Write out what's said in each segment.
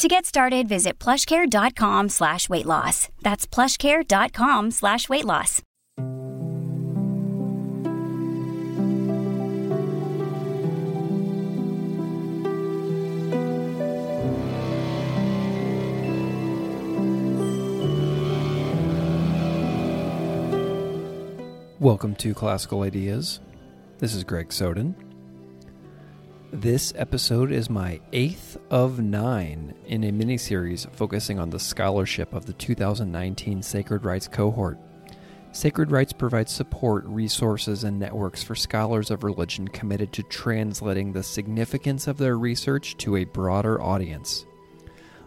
To get started, visit plushcare.com slash weight loss. That's plushcare.com slash weight loss. Welcome to Classical Ideas. This is Greg Soden. This episode is my eighth of nine in a mini series focusing on the scholarship of the 2019 Sacred Writes cohort. Sacred Writes provides support, resources, and networks for scholars of religion committed to translating the significance of their research to a broader audience.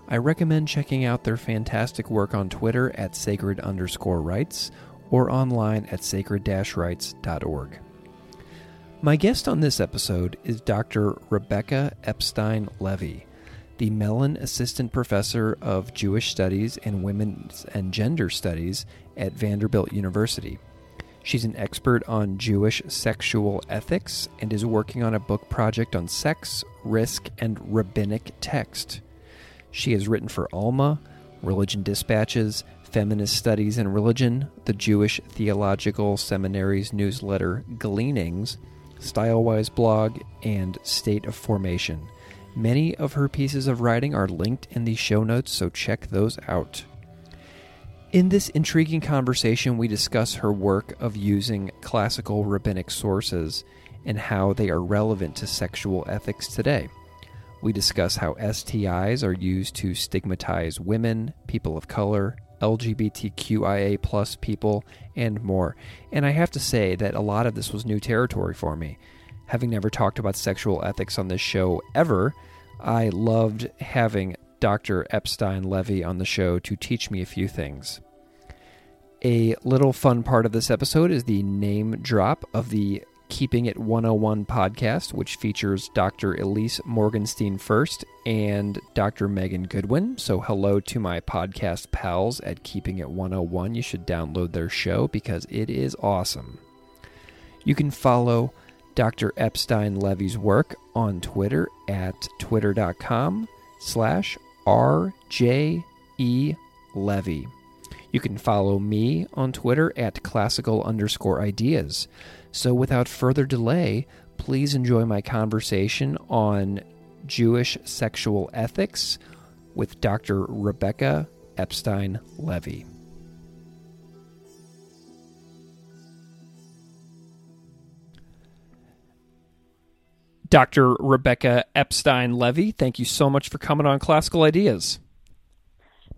I recommend checking out their fantastic work on Twitter at sacred underscore writes or online at sacred-writes.org. My guest on this episode is Dr. Rebecca Epstein Levi, the Mellon Assistant Professor of Jewish Studies and Women's and Gender Studies at Vanderbilt University. She's an expert on Jewish sexual ethics and is working on a book project on sex, risk, and rabbinic text. She has written for Alma, Religion Dispatches, Feminist Studies in Religion, the Jewish Theological Seminary's newsletter Gleanings, Stylewise blog, and State of Formation. Many of her pieces of writing are linked in the show notes, so check those out. In this intriguing conversation, we discuss her work of using classical rabbinic sources and how they are relevant to sexual ethics today. We discuss how STIs are used to stigmatize women, people of color, LGBTQIA plus people, and more. And I have to say that a lot of this was new territory for me. Having never talked about sexual ethics on this show ever, I loved having Dr. Epstein Levi on the show to teach me a few things. A little fun part of this episode is the name drop of the Keeping It 101 podcast, which features Dr. Ilyse Morgenstein Fuerst and Dr. Megan Goodwin. So, hello to my podcast pals at Keeping It 101. You should download their show because it is awesome. You can follow Dr. Epstein Levi's work on Twitter at twitter.com slash RJE Levi. You can follow me on Twitter at classical underscore ideas. So without further delay, please enjoy my conversation on Jewish sexual ethics with Dr. Rebecca Epstein Levi. Dr. Rebecca Epstein Levi, thank you so much for coming on Classical Ideas.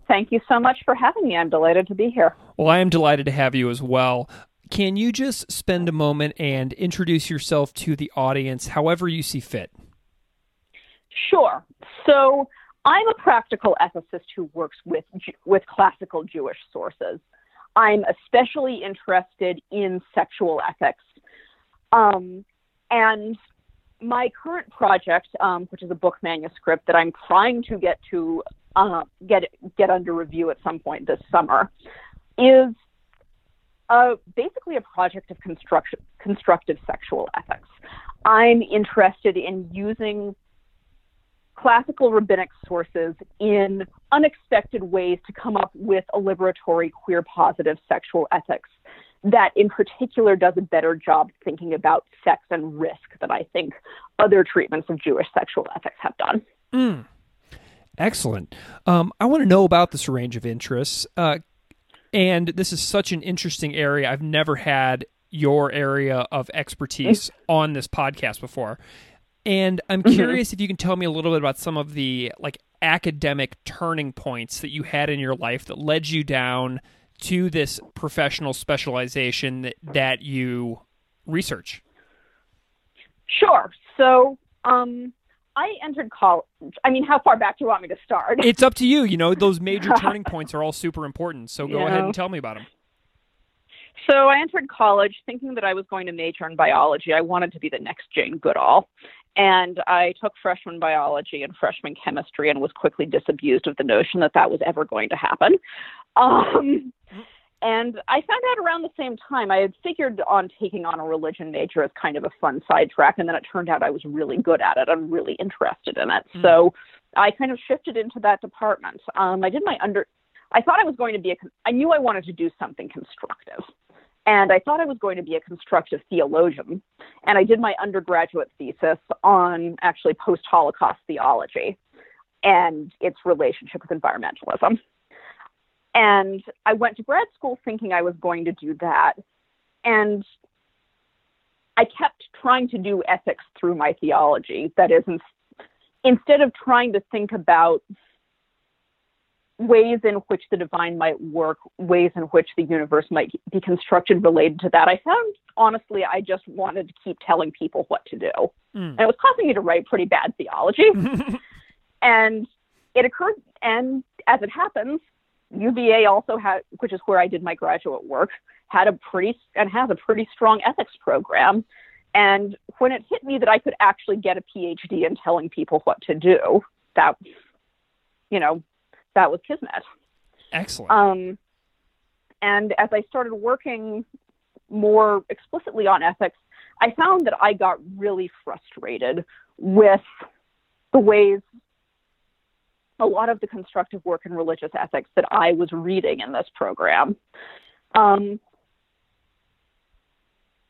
Thank you so much for having me. I'm delighted to be here. Well, I am delighted to have you as well. Can you just spend a moment and introduce yourself to the audience however you see fit? Sure. So, I'm a practical ethicist who works with with classical Jewish sources. I'm especially interested in sexual ethics. Um, and my current project, um, which is a book manuscript that I'm trying to get to uh, get get under review at some point this summer, is uh, basically a project of constructive sexual ethics. I'm interested in using classical rabbinic sources in unexpected ways to come up with a liberatory, queer positive sexual ethics that, in particular, does a better job thinking about sex and risk than I think other treatments of Jewish sexual ethics have done. Mm. Excellent. Um, I want to know about this range of interests. Uh, and this is such an interesting area. I've never had your area of expertise on this podcast before. And I'm mm-hmm. curious if you can tell me a little bit about some of the like academic turning points that you had in your life that led you down to this professional specialization that, that you research. Sure. So, um, I entered college. I mean, how far back do you want me to start? It's up to you. You know, those major turning points are all super important. So go ahead and tell me about them. So I entered college thinking that I was going to major in biology. I wanted to be the next Jane Goodall. And I took freshman biology and freshman chemistry and was quickly disabused of the notion that that was ever going to happen. Um, and I found out around the same time. I had figured on taking on a religion major as kind of a fun sidetrack, and then it turned out I was really good at it. I'm really interested in it. Mm. So I kind of shifted into that department. Um, I did my under. I thought I was going to be a. I knew I wanted to do something constructive. And I thought I was going to be a constructive theologian. And I did my undergraduate thesis on actually post Holocaust theology and its relationship with environmentalism. And I went to grad school thinking I was going to do that. And I kept trying to do ethics through my theology. That is, instead of trying to think about ways in which the divine might work, ways in which the universe might be constructed related to that. I found, honestly, I just wanted to keep telling people what to do. Mm. And it was causing me to write pretty bad theology. and it occurred, and as it happens, UVA also had, which is where I did my graduate work, had a pretty, and has a pretty strong ethics program. And when it hit me that I could actually get a PhD in telling people what to do, that, you know, that was Kismet. Excellent. Um, and as I started working more explicitly on ethics, I found that I got really frustrated with the ways a lot of the constructive work in religious ethics that I was reading in this program. Um,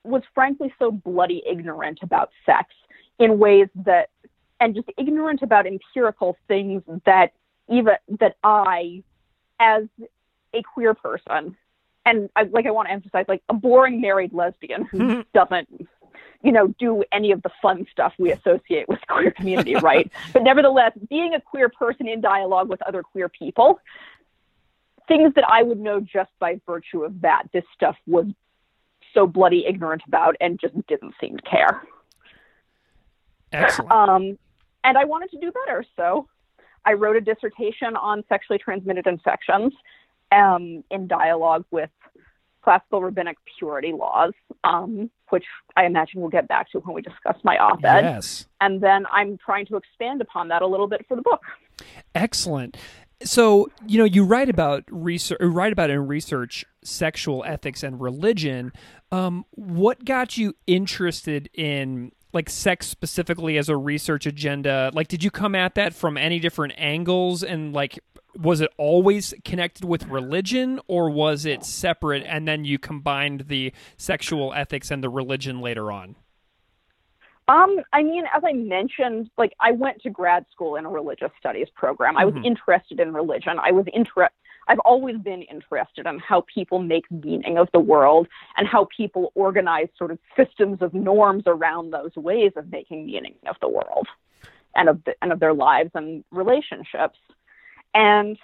was frankly so bloody ignorant about sex in ways that, and just ignorant about empirical things that even that I, as a queer person, and I, like I want to emphasize, like a boring married lesbian who doesn't, you know, do any of the fun stuff we associate with queer community, right? but nevertheless, being a queer person in dialogue with other queer people, things that I would know just by virtue of that, this stuff was so bloody ignorant about and just didn't seem to care. Excellent. Um, and I wanted to do better, so I wrote a dissertation on sexually transmitted infections um, in dialogue with classical rabbinic purity laws, um, which I imagine we'll get back to when we discuss my op ed. Yes. And then I'm trying to expand upon that a little bit for the book. Excellent. So, you know, you write about research, write about in research sexual ethics and religion. Um, what got you interested in like sex specifically as a research agenda? Like, did you come at that from any different angles? And like, was it always connected with religion or was it separate and then you combined the sexual ethics and the religion later on? Um, I mean, as I mentioned, like I went to grad school in a religious studies program. I was mm-hmm. interested in religion. I was interested I've always been interested in how people make meaning of the world and how people organize sort of systems of norms around those ways of making meaning of the world and of the, and of their lives and relationships. And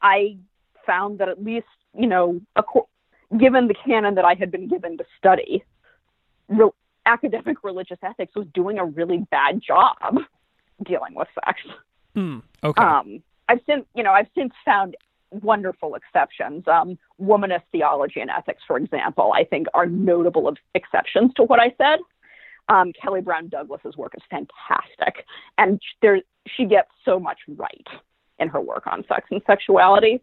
I found that at least, you know, given the canon that I had been given to study, re- academic religious ethics was doing a really bad job dealing with sex. Mm, okay. Um, I've since, you know, I've since found wonderful exceptions. Um, womanist theology and ethics, for example, I think are notable exceptions to what I said. Um, Kelly Brown Douglas's work is fantastic, and there she gets so much right in her work on sex and sexuality.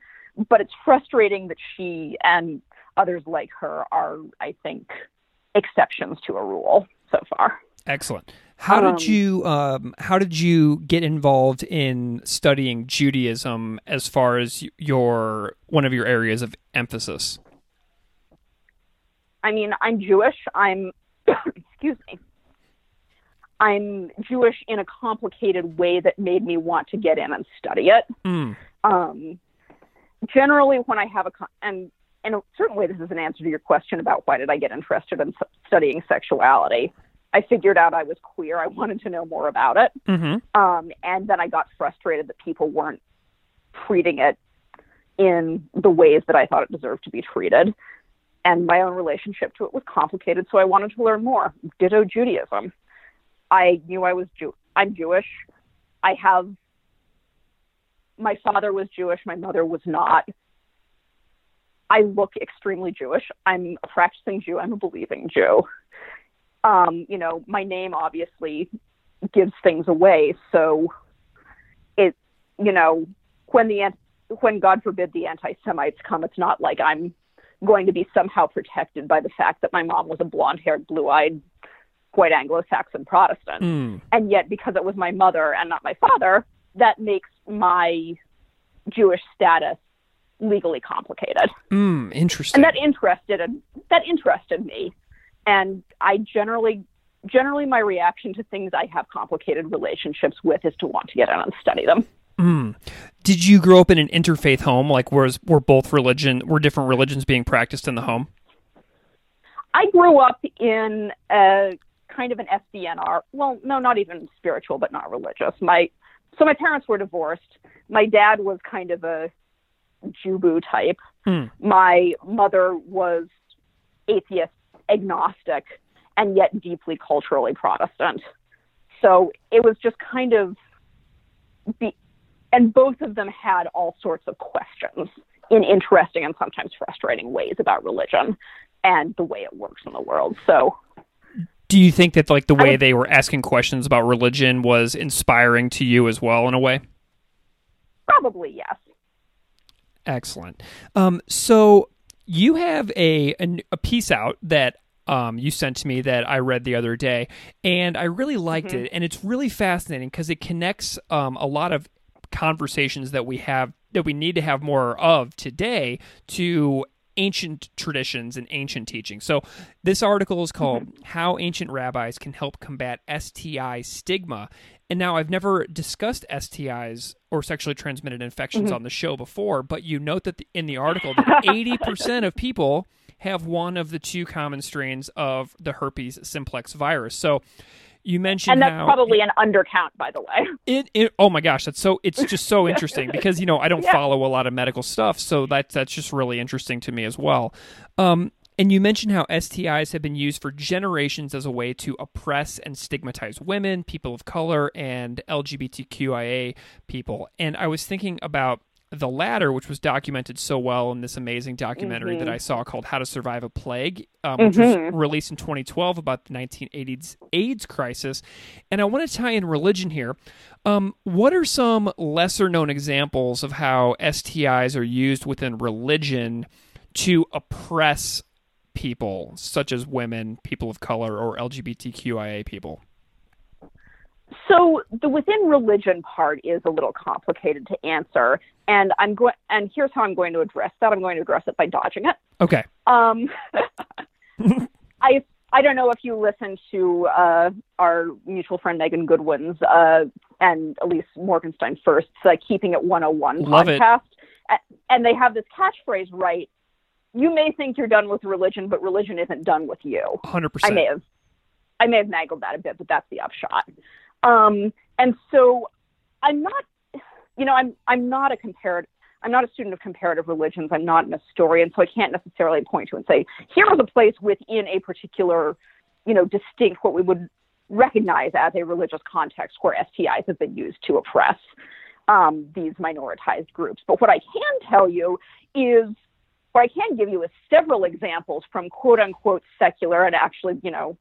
But it's frustrating that she and others like her are, I think, exceptions to a rule so far. Excellent. How um, did you um, how did you get involved in studying Judaism as far as your one of your areas of emphasis? I mean, I'm Jewish. I'm excuse me. I'm Jewish in a complicated way that made me want to get in and study it. Mm. Um, generally, when I have a con- and in a certain way, this is an answer to your question about why did I get interested in studying sexuality. I figured out I was queer. I wanted to know more about it. Mm-hmm. Um, and then I got frustrated that people weren't treating it in the ways that I thought it deserved to be treated. And my own relationship to it was complicated, so I wanted to learn more. Ditto Judaism. I knew I was Jew. I'm Jewish. I have. My father was Jewish. My mother was not. I look extremely Jewish. I'm a practicing Jew. I'm a believing Jew. Um, you know, my name obviously gives things away. So it, you know, when the when God forbid the anti-Semites come, it's not like I'm going to be somehow protected by the fact that my mom was a blonde-haired, blue-eyed, white Anglo-Saxon Protestant. Mm. And yet, because it was my mother and not my father, that makes my Jewish status legally complicated. Mm, interesting. And that interested that interested me. And I generally generally my reaction to things I have complicated relationships with is to want to get in and study them. Mm. Did you grow up in an interfaith home? Like, was were both religion were different religions being practiced in the home? I grew up in a kind of an SBNR. Well, no, not even spiritual, but not religious. My so my parents were divorced. My dad was kind of a Jubu type. Hmm. My mother was atheist, agnostic, and yet deeply culturally Protestant. So it was just kind of be, and both of them had all sorts of questions in interesting and sometimes frustrating ways about religion and the way it works in the world. So do you think that like the way they were asking questions about religion was inspiring to you as well in a way? Probably yes. Excellent. Um, so you have a, a, a piece out that um, you sent to me that I read the other day, and I really liked Mhm. it. And it's really fascinating because it connects um, a lot of conversations that we have that we need to have more of today to ancient traditions and ancient teaching. So this article is called How Ancient Rabbis Can Help Combat STI Stigma. And now I've never discussed STIs or sexually transmitted infections Mhm. on the show before, but you note that the, in the article that 80% of people have one of the two common strains of the herpes simplex virus. So you mentioned And that's probably an undercount, by the way. it, it oh my gosh that's so it's just so interesting because you know i don't Yeah. follow a lot of medical stuff so that's that's just really interesting to me as well um and you mentioned how STIs have been used for generations as a way to oppress and stigmatize women, people of color, and LGBTQIA people. And I was thinking about the latter, which was documented so well in this amazing documentary Mhm. that I saw called How to Survive a Plague, um, which was Mhm. released in 2012 about the 1980s AIDS crisis. And I want to tie in religion here. Um, what are some lesser known examples of how STIs are used within religion to oppress people, such as women, people of color, or LGBTQIA people? So the within religion part is a little complicated to answer, and I'm going. And here's how I'm going to address that. I'm going to address it by dodging it. Okay. Um, I I don't know if you listened to uh, our mutual friend Megan Goodwin's uh, and Ilyse Morgenstein Fuerst, uh, Keeping It 101 Love it. podcast, A- and they have this catchphrase, right? You may think you're done with religion, but religion isn't done with you. 100%. I may have I may have mangled that a bit, but that's the upshot. Um, and so I'm not you know, I'm I'm not a comparative I'm not a student of comparative religions. I'm not an historian, so I can't necessarily point to and say, here is a place within a particular, you know, distinct what we would recognize as a religious context where STIs have been used to oppress um, these minoritized groups. But what I can tell you is, or I can give you is several examples from quote unquote secular and actually, you know,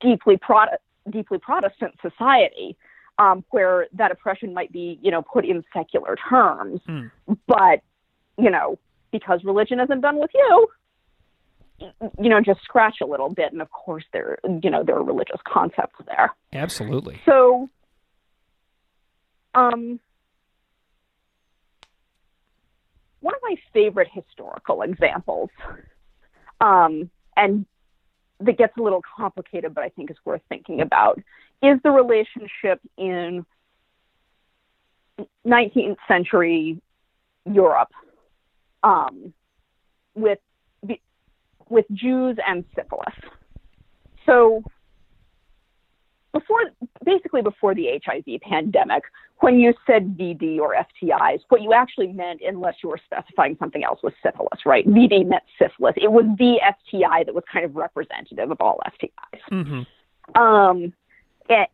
deeply Prot- deeply Protestant society, um, where that oppression might be, you know, put in secular terms. Hmm. But, you know, because religion isn't done with you, you know, just scratch a little bit. And of course, there, you know, there are religious concepts there. Absolutely. So, um, one of my favorite historical examples, um, and that gets a little complicated, but I think is worth thinking about, is the relationship in 19th century Europe um, with with Jews and syphilis. So before basically before the HIV pandemic, when you said VD or STIs, what you actually meant, unless you were specifying something else, was syphilis, right? VD meant syphilis. It was the STI that was kind of representative of all STIs. Mm-hmm. Um, and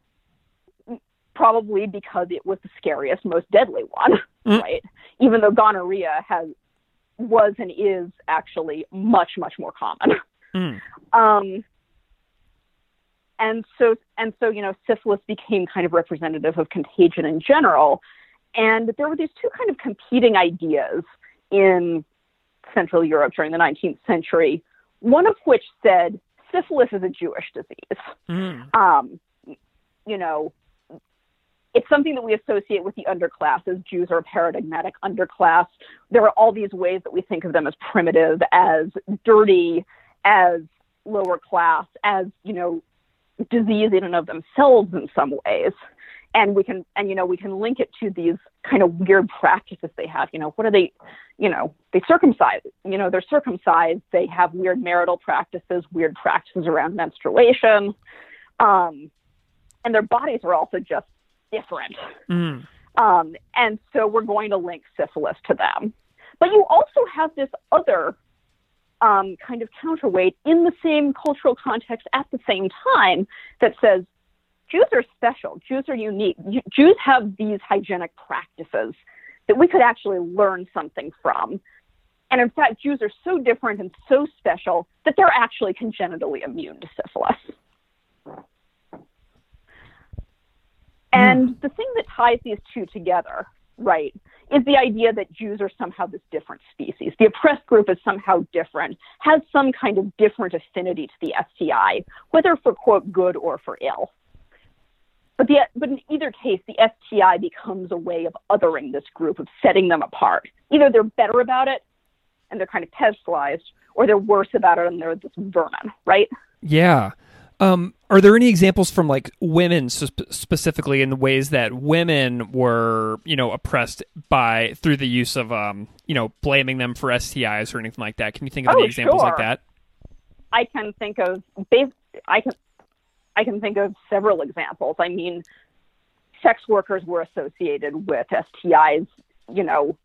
probably because it was the scariest, most deadly one, Mm. right? Even though gonorrhea has was and is actually much, much more common. Mm. Um, and so, and so, you know, syphilis became kind of representative of contagion in general. And there were these two kind of competing ideas in Central Europe during the 19th century, one of which said syphilis is a Jewish disease. Mm. Um, you know, it's something that we associate with the underclasses. Jews are a paradigmatic underclass. There are all these ways that we think of them as primitive, as dirty, as lower class, as, you know, disease in and of themselves in some ways. And we can, and you know, we can link it to these kind of weird practices they have. You know, what are they? You know, they circumcise. You know, they're circumcised. They have weird marital practices, weird practices around menstruation, um, and their bodies are also just different. Mm. Um, and so we're going to link syphilis to them. But you also have this other um, kind of counterweight in the same cultural context at the same time that says Jews are special, Jews are unique, Jews have these hygienic practices that we could actually learn something from. And in fact, Jews are so different and so special that they're actually congenitally immune to syphilis. And the thing that ties these two together, right, is the idea that Jews are somehow this different species. The oppressed group is somehow different, has some kind of different affinity to the STI, whether for quote good or for ill. But, the, but in either case, the STI becomes a way of othering this group, of setting them apart. Either they're better about it and they're kind of pedestalized, or they're worse about it and they're this vermin, right? Yeah. Um, are there any examples from like women sp- specifically in the ways that women were, you know, oppressed by through the use of, um, you know, blaming them for STIs or anything like that? Can you think of Oh, any examples sure. like that? I can think of I can I can think of several examples. I mean, sex workers were associated with STIs, you know,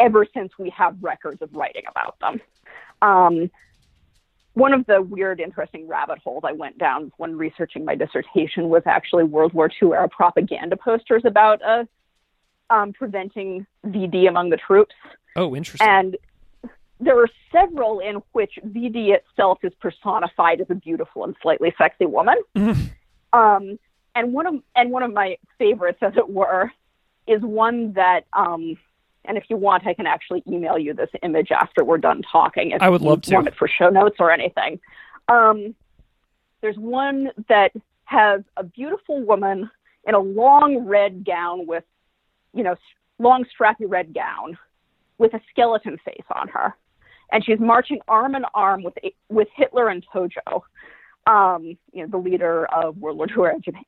ever since we have records of writing about them. Um, one of the weird, interesting rabbit holes I went down when researching my dissertation was actually World War II era propaganda posters about uh, um, preventing VD among the troops. Oh, interesting. And there are several in which VD itself is personified as a beautiful and slightly sexy woman. um, and one of and one of my favorites, as it were, is one that. Um, and if you want, I can actually email you this image after we're done talking. If I would you love to. Want it for show notes or anything. Um, there's one that has a beautiful woman in a long red gown with, you know, long strappy red gown with a skeleton face on her, and she's marching arm in arm with with Hitler and Tojo, um, you know, the leader of World War II Japan,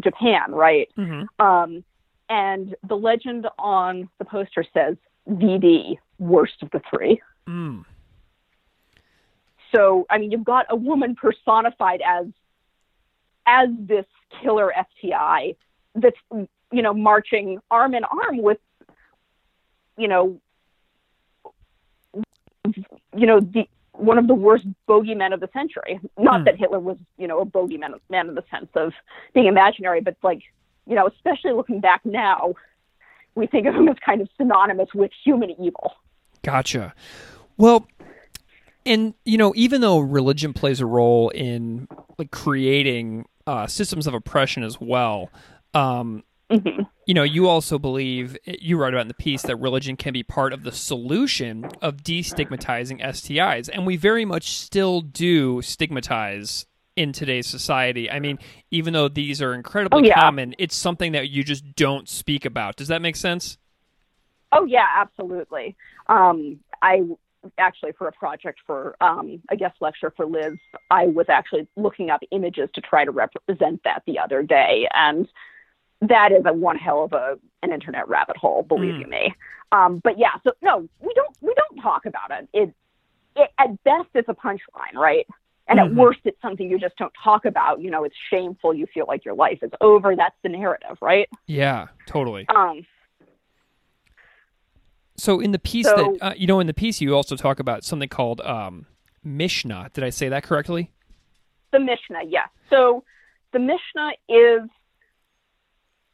Japan right? hmm Um, and the legend on the poster says VD, worst of the three. Mm. So, I mean, you've got a woman personified as as this killer STI that's you know marching arm in arm with you know you know the one of the worst bogeymen of the century. Not Hmm. that Hitler was you know a bogeyman man in the sense of being imaginary, but like you know, especially looking back now, we think of him as kind of synonymous with human evil. Gotcha. Well, and you know, even though religion plays a role in like creating uh, systems of oppression as well, um, hmm you know, you also believe you write about in the piece that religion can be part of the solution of destigmatizing STIs, and we very much still do stigmatize in today's society. I mean, even though these are incredibly Oh, yeah. common, it's something that you just don't speak about. Does that make sense? Oh yeah, absolutely. Um, I actually for a project for um, a guest lecture for Liz, I was actually looking up images to try to represent that the other day, and that is a one hell of a an internet rabbit hole, believe Mm. you me. Um, but yeah, so no, we don't we don't talk about it. It, it at best it's a punchline, right? And Mhm. at worst, it's something you just don't talk about. You know, it's shameful. You feel like your life is over. That's the narrative, right? Yeah, totally. Um, So in the piece So- that uh, you know, in the piece you also talk about something called um, Mishnah. Did I say that correctly? The Mishnah, yes. So the Mishnah is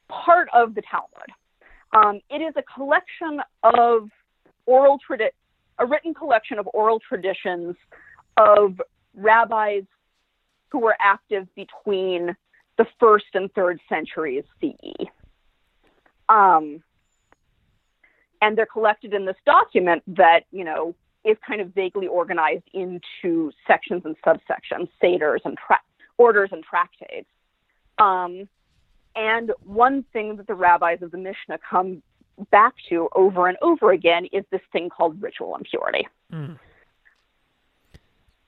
part of the Talmud. Um, it is a collection of oral tradi- a written collection of oral traditions of rabbis who were active between the first and third centuries CE. Um, and they're collected in this document that, you know, is kind of vaguely organized into sections and subsections, seders and tra- orders and tractates. Um, and one thing that the rabbis of the Mishnah come back to over and over again is this thing called ritual impurity. Mm.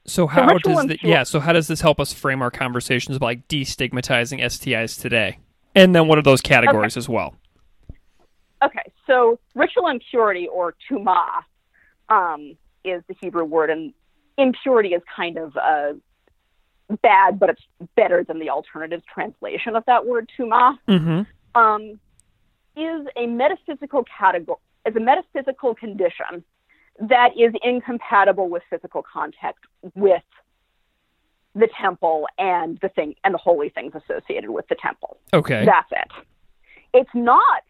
So how so does the, yeah? So how does this help us frame our conversations about like destigmatizing STIs today? And then what are those categories okay. as well? Okay, so ritual impurity or tuma um, is the Hebrew word, and impurity is kind of a bad, but it's better than the alternative translation of that word tuma. Mm-hmm. Um, is a metaphysical category, is a metaphysical condition that is incompatible with physical contact with the temple and the thing and the holy things associated with the temple. Okay. That's it. It's not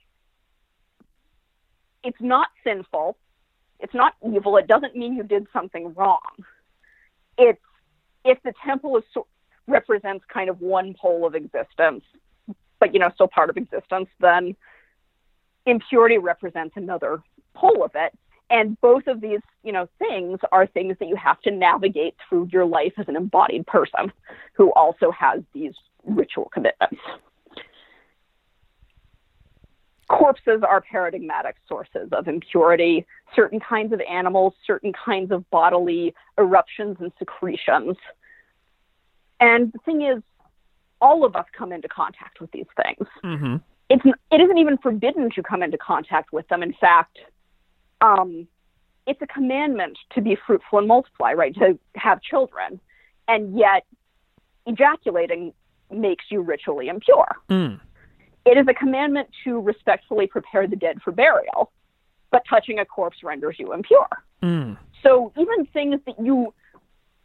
it's not sinful. It's not evil. It doesn't mean you did something wrong. It's if the temple is represents kind of one pole of existence, but you know still part of existence, then impurity represents another pole of it. And both of these, you know, things are things that you have to navigate through your life as an embodied person who also has these ritual commitments. Corpses are paradigmatic sources of impurity. Certain kinds of animals, certain kinds of bodily eruptions and secretions. And the thing is, all of us come into contact with these things. Mm-hmm. It's it isn't even forbidden to come into contact with them. In fact, um, it's a commandment to be fruitful and multiply, right? To have children, and yet ejaculating makes you ritually impure. Mm. It is a commandment to respectfully prepare the dead for burial, but touching a corpse renders you impure. Mm. So even things that you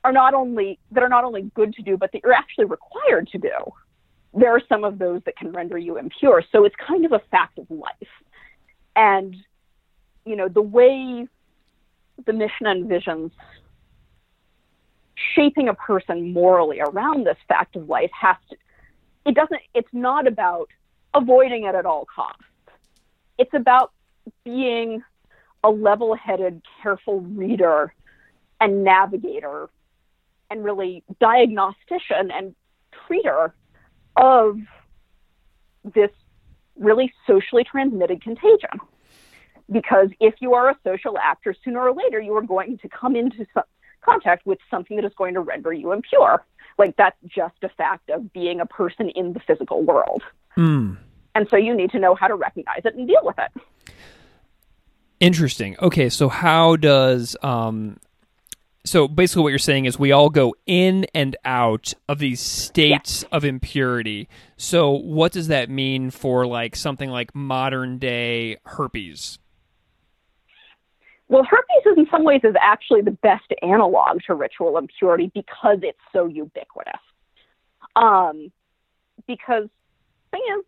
are not only that are not only good to do, but that you're actually required to do, there are some of those that can render you impure. So it's kind of a fact of life. And you know, the way the Mishnah envisions shaping a person morally around this fact of life has to it doesn't it's not about avoiding it at all costs. It's about being a level headed, careful reader and navigator and really diagnostician and treater of this really socially transmitted contagion. Because if you are a social actor, sooner or later you are going to come into some contact with something that is going to render you impure. Like that's just a fact of being a person in the physical world. Mm. And so you need to know how to recognize it and deal with it. Interesting. Okay, so how does um so basically what you're saying is we all go in and out of these states of impurity. So what does that mean for like something like modern day herpes? Well, herpes is in some ways is actually the best analog to ritual impurity because it's so ubiquitous. Um, because thing is,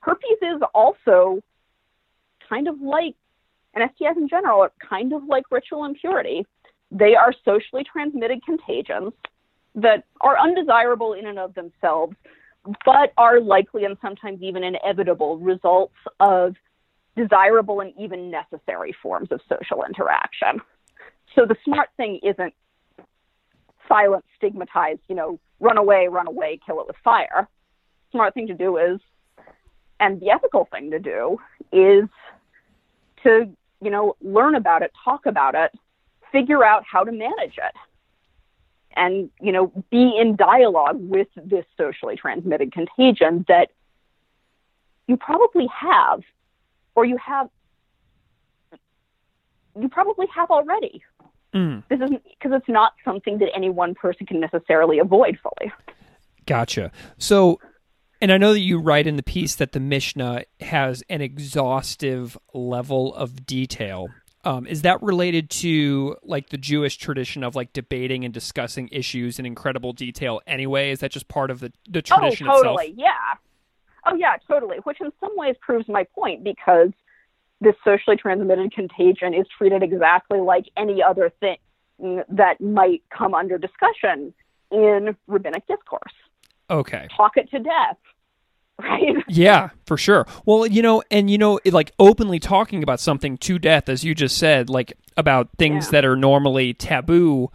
herpes is also kind of like, and STIs in general are kind of like ritual impurity. They are socially transmitted contagions that are undesirable in and of themselves, but are likely and sometimes even inevitable results of desirable and even necessary forms of social interaction. So the smart thing isn't silent, stigmatized, you know, run away, run away, kill it with fire. Smart thing to do is and the ethical thing to do is to, you know, learn about it, talk about it, figure out how to manage it. And, you know, be in dialogue with this socially transmitted contagion that you probably have, or you have, you probably have already. Mm. This isn't because it's not something that any one person can necessarily avoid fully. Gotcha. So and I know that you write in the piece that the Mishnah has an exhaustive level of detail. Um, is that related to like the Jewish tradition of like debating and discussing issues in incredible detail anyway? Is that just part of the, the tradition oh, totally. itself? Yeah. Oh, yeah, totally. Which in some ways proves my point because this socially transmitted contagion is treated exactly like any other thing that might come under discussion in rabbinic discourse. Okay. Talk it to death. Right? Yeah, for sure. Well, you know, and you know, like openly talking about something to death, as you just said, like about things Yeah. that are normally taboo,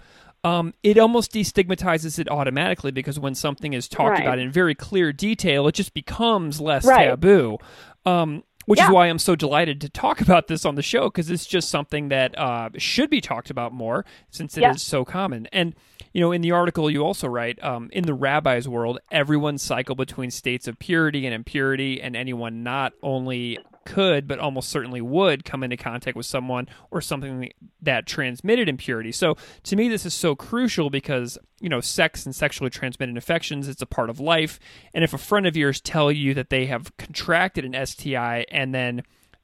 um, it almost destigmatizes it automatically because when something is talked Right. about in very clear detail, it just becomes less Right. taboo. Um, which is why I'm so delighted to talk about this on the show because it's just something that uh, should be talked about more since it is Yeah. so common. And you know, in the article you also write, um, in the rabbi's world, everyone cycle between states of purity and impurity, and anyone not only could but almost certainly would come into contact with someone or something that transmitted impurity. So to me, this is so crucial because you know, sex and sexually transmitted infections, it's a part of life. And if a friend of yours tell you that they have contracted an STI and then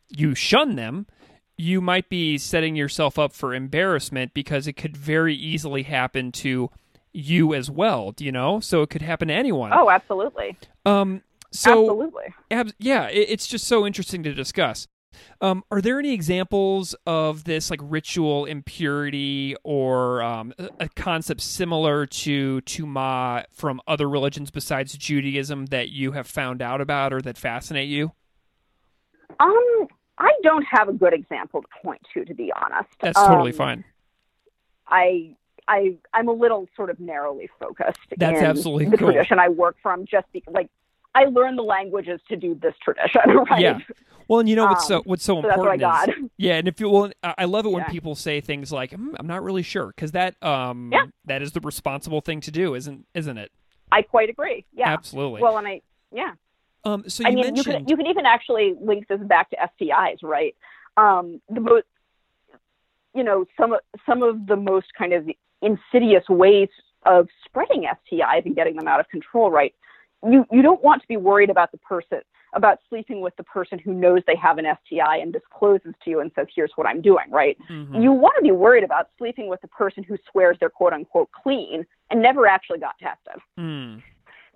you shun them, you might be setting yourself up for embarrassment because it could very easily happen to you as well, you know? So it could happen to anyone. Oh, absolutely. Um so absolutely. Ab- yeah, it, it's just so interesting to discuss. Um, are there any examples of this like ritual impurity or um, a, concept similar to tuma from other religions besides Judaism that you have found out about or that fascinate you? Um, I don't have a good example to point to, to be honest. That's totally Um, fine. I I I'm a little sort of narrowly focused. That's in absolutely the cool. tradition I work from. Just because, like, I learned the languages to do this tradition, right? Yeah. Well, and you know what's so Um, what's so So that's what I important is yeah, and if you well, I love it when Yeah. people say things like "Hmm, "I'm not really sure" because that um Yeah. that is the responsible thing to do, isn't isn't it? I quite agree. Yeah. Absolutely. Well, and I yeah. um, so you I mean, you mentioned can you can even actually link this back to STIs, right? Um, the most, you know, some some of the most kind of insidious ways of spreading STIs and getting them out of control, right? You you don't want to be worried about the person about sleeping with the person who knows they have an STI and discloses to you and says, "Here's what I'm doing," right? Mhm. You want to be worried about sleeping with the person who swears they're quote unquote clean and never actually got tested. Mm.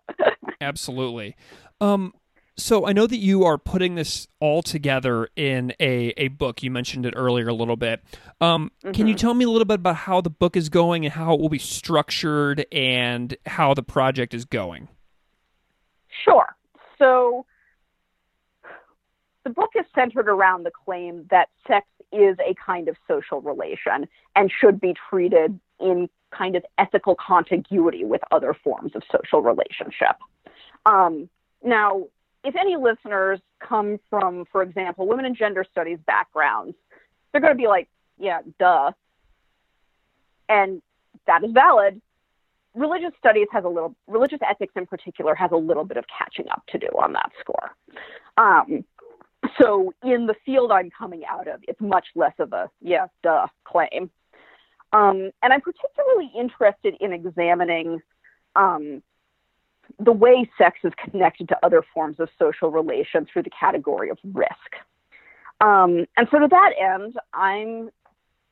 Absolutely. Um, so I know that you are putting this all together in a, a book. You mentioned it earlier a little bit. Um, Can you tell me a little bit about how the book is going and how it will be structured and how the project is going? Sure. So the book is centered around the claim that sex is a kind of social relation and should be treated in kind of ethical contiguity with other forms of social relationship. Um, now, if any listeners come from, for example, women and gender studies backgrounds, they're going to be like, yeah, duh. And that is valid religious studies has a little religious ethics in particular has a little bit of catching up to do on that score. Um, so in the field i'm coming out of it's much less of a yeah duh claim. Um, and i'm particularly interested in examining um, the way sex is connected to other forms of social relation through the category of risk. Um, and so to that end i'm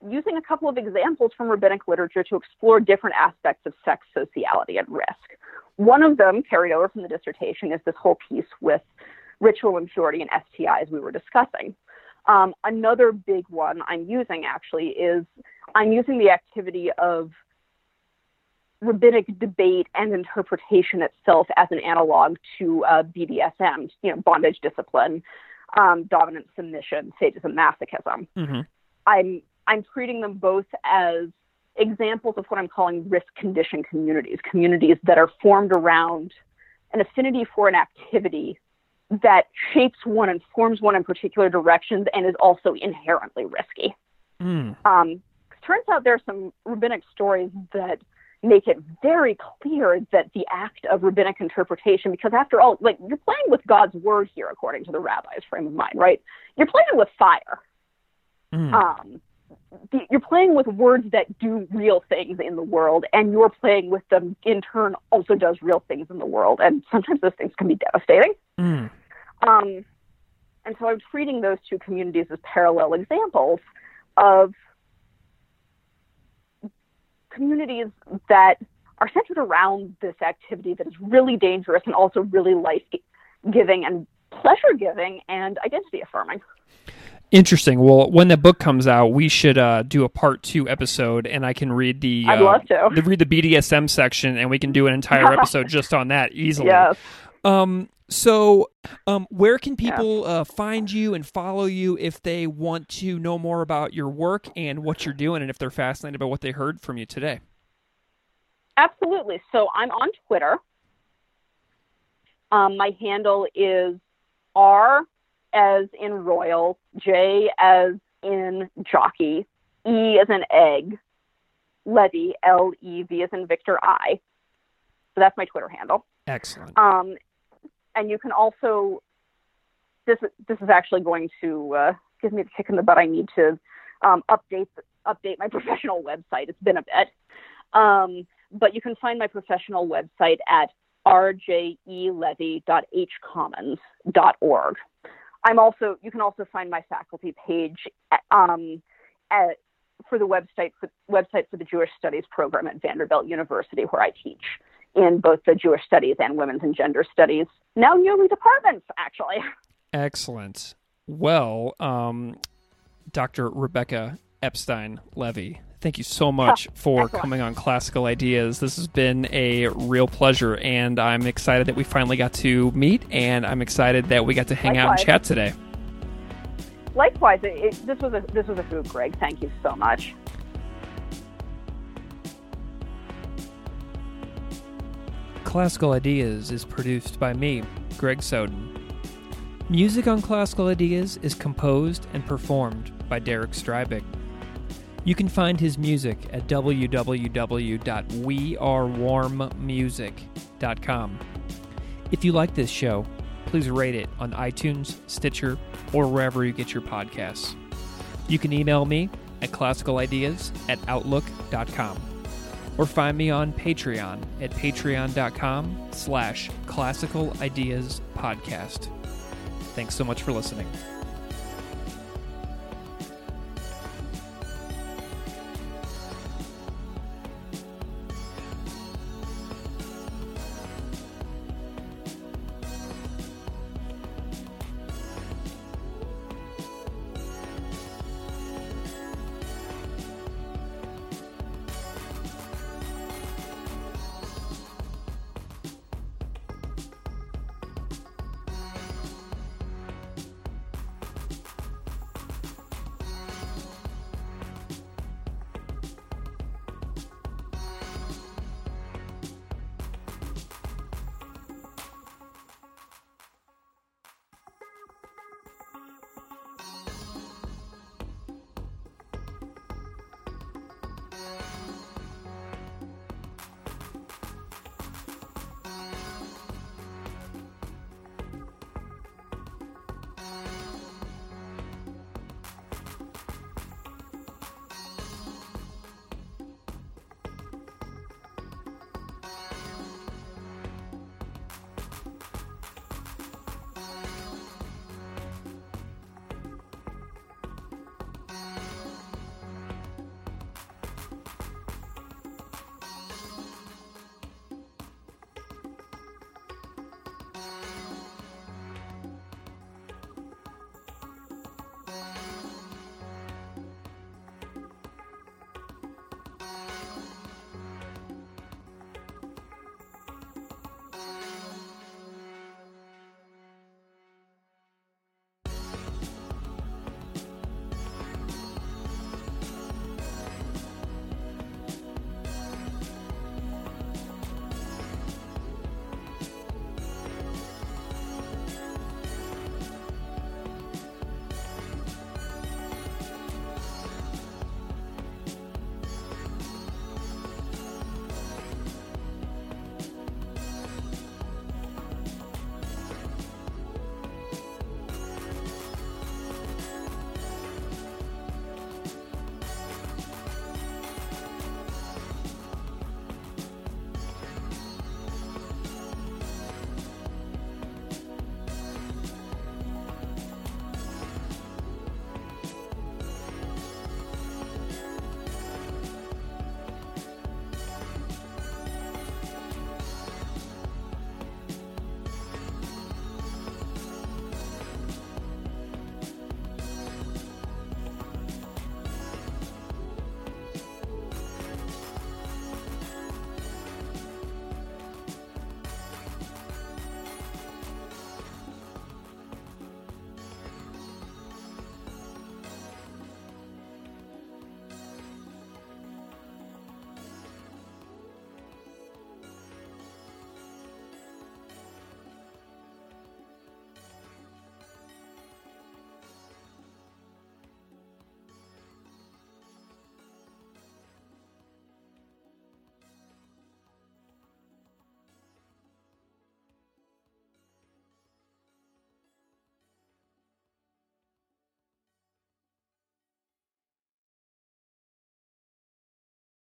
using a couple of examples from rabbinic literature to explore different aspects of sex sociality and risk. One of them, carried over from the dissertation, is this whole piece with ritual impurity and STIs we were discussing. Um, another big one I'm using actually is I'm using the activity of rabbinic debate and interpretation itself as an analog to uh, BDSM, you know, bondage discipline, um, dominant submission, sadism, masochism. Mm-hmm. I'm I'm treating them both as examples of what I'm calling risk condition communities, communities that are formed around an affinity for an activity that shapes one and forms one in particular directions and is also inherently risky. Mm. Um, turns out there are some rabbinic stories that make it very clear that the act of rabbinic interpretation, because after all, like you're playing with God's word here, according to the rabbi's frame of mind, right? You're playing with fire. Mm. Um, you're playing with words that do real things in the world, and you're playing with them in turn also does real things in the world, and sometimes those things can be devastating. Mm. Um, and so I'm treating those two communities as parallel examples of communities that are centered around this activity that is really dangerous and also really life giving and pleasure giving and identity affirming. Interesting. Well, when the book comes out, we should uh, do a part two episode, and I can read the I'd uh, love to. the- read the BDSM section, and we can do an entire episode just on that easily. Yes. Um. So, um, where can people uh, find you and follow you if they want to know more about your work and what you're doing, and if they're fascinated by what they heard from you today? Absolutely. So I'm on Twitter. Um, my handle is R as in royal, J as in jockey, E as in egg, Levi, L E V as in Victor I. So that's my Twitter handle. Excellent. Um, and you can also this this is actually going to uh, give me the kick in the butt I need to um, update update my professional website. It's been a bit, um, but you can find my professional website at rjelevi.hcommons.org. I'm also you can also find my faculty page um, at, for the website for, website for the Jewish Studies program at Vanderbilt University, where I teach in both the Jewish Studies and Women's and Gender Studies, now newly departments, actually. Excellent. Well, um, Dr. Rebecca Epstein Levi, thank you so much oh, for excellent. coming on Classical Ideas. This has been a real pleasure, and I'm excited that we finally got to meet, and I'm excited that we got to hang out and chat today. Likewise, it, it, this was a this was a hoot, Greg. Thank you so much. Classical Ideas is produced by me, Greg Soden. Music on Classical Ideas is composed and performed by Derek Strybeck. You can find his music at www.wearewarmmusic.com. If you like this show, please rate it on iTunes, Stitcher, or wherever you get your podcasts. You can email me at classicalideas at outlook.com or find me on Patreon at patreon.com slash classical ideas podcast. Thanks so much for listening.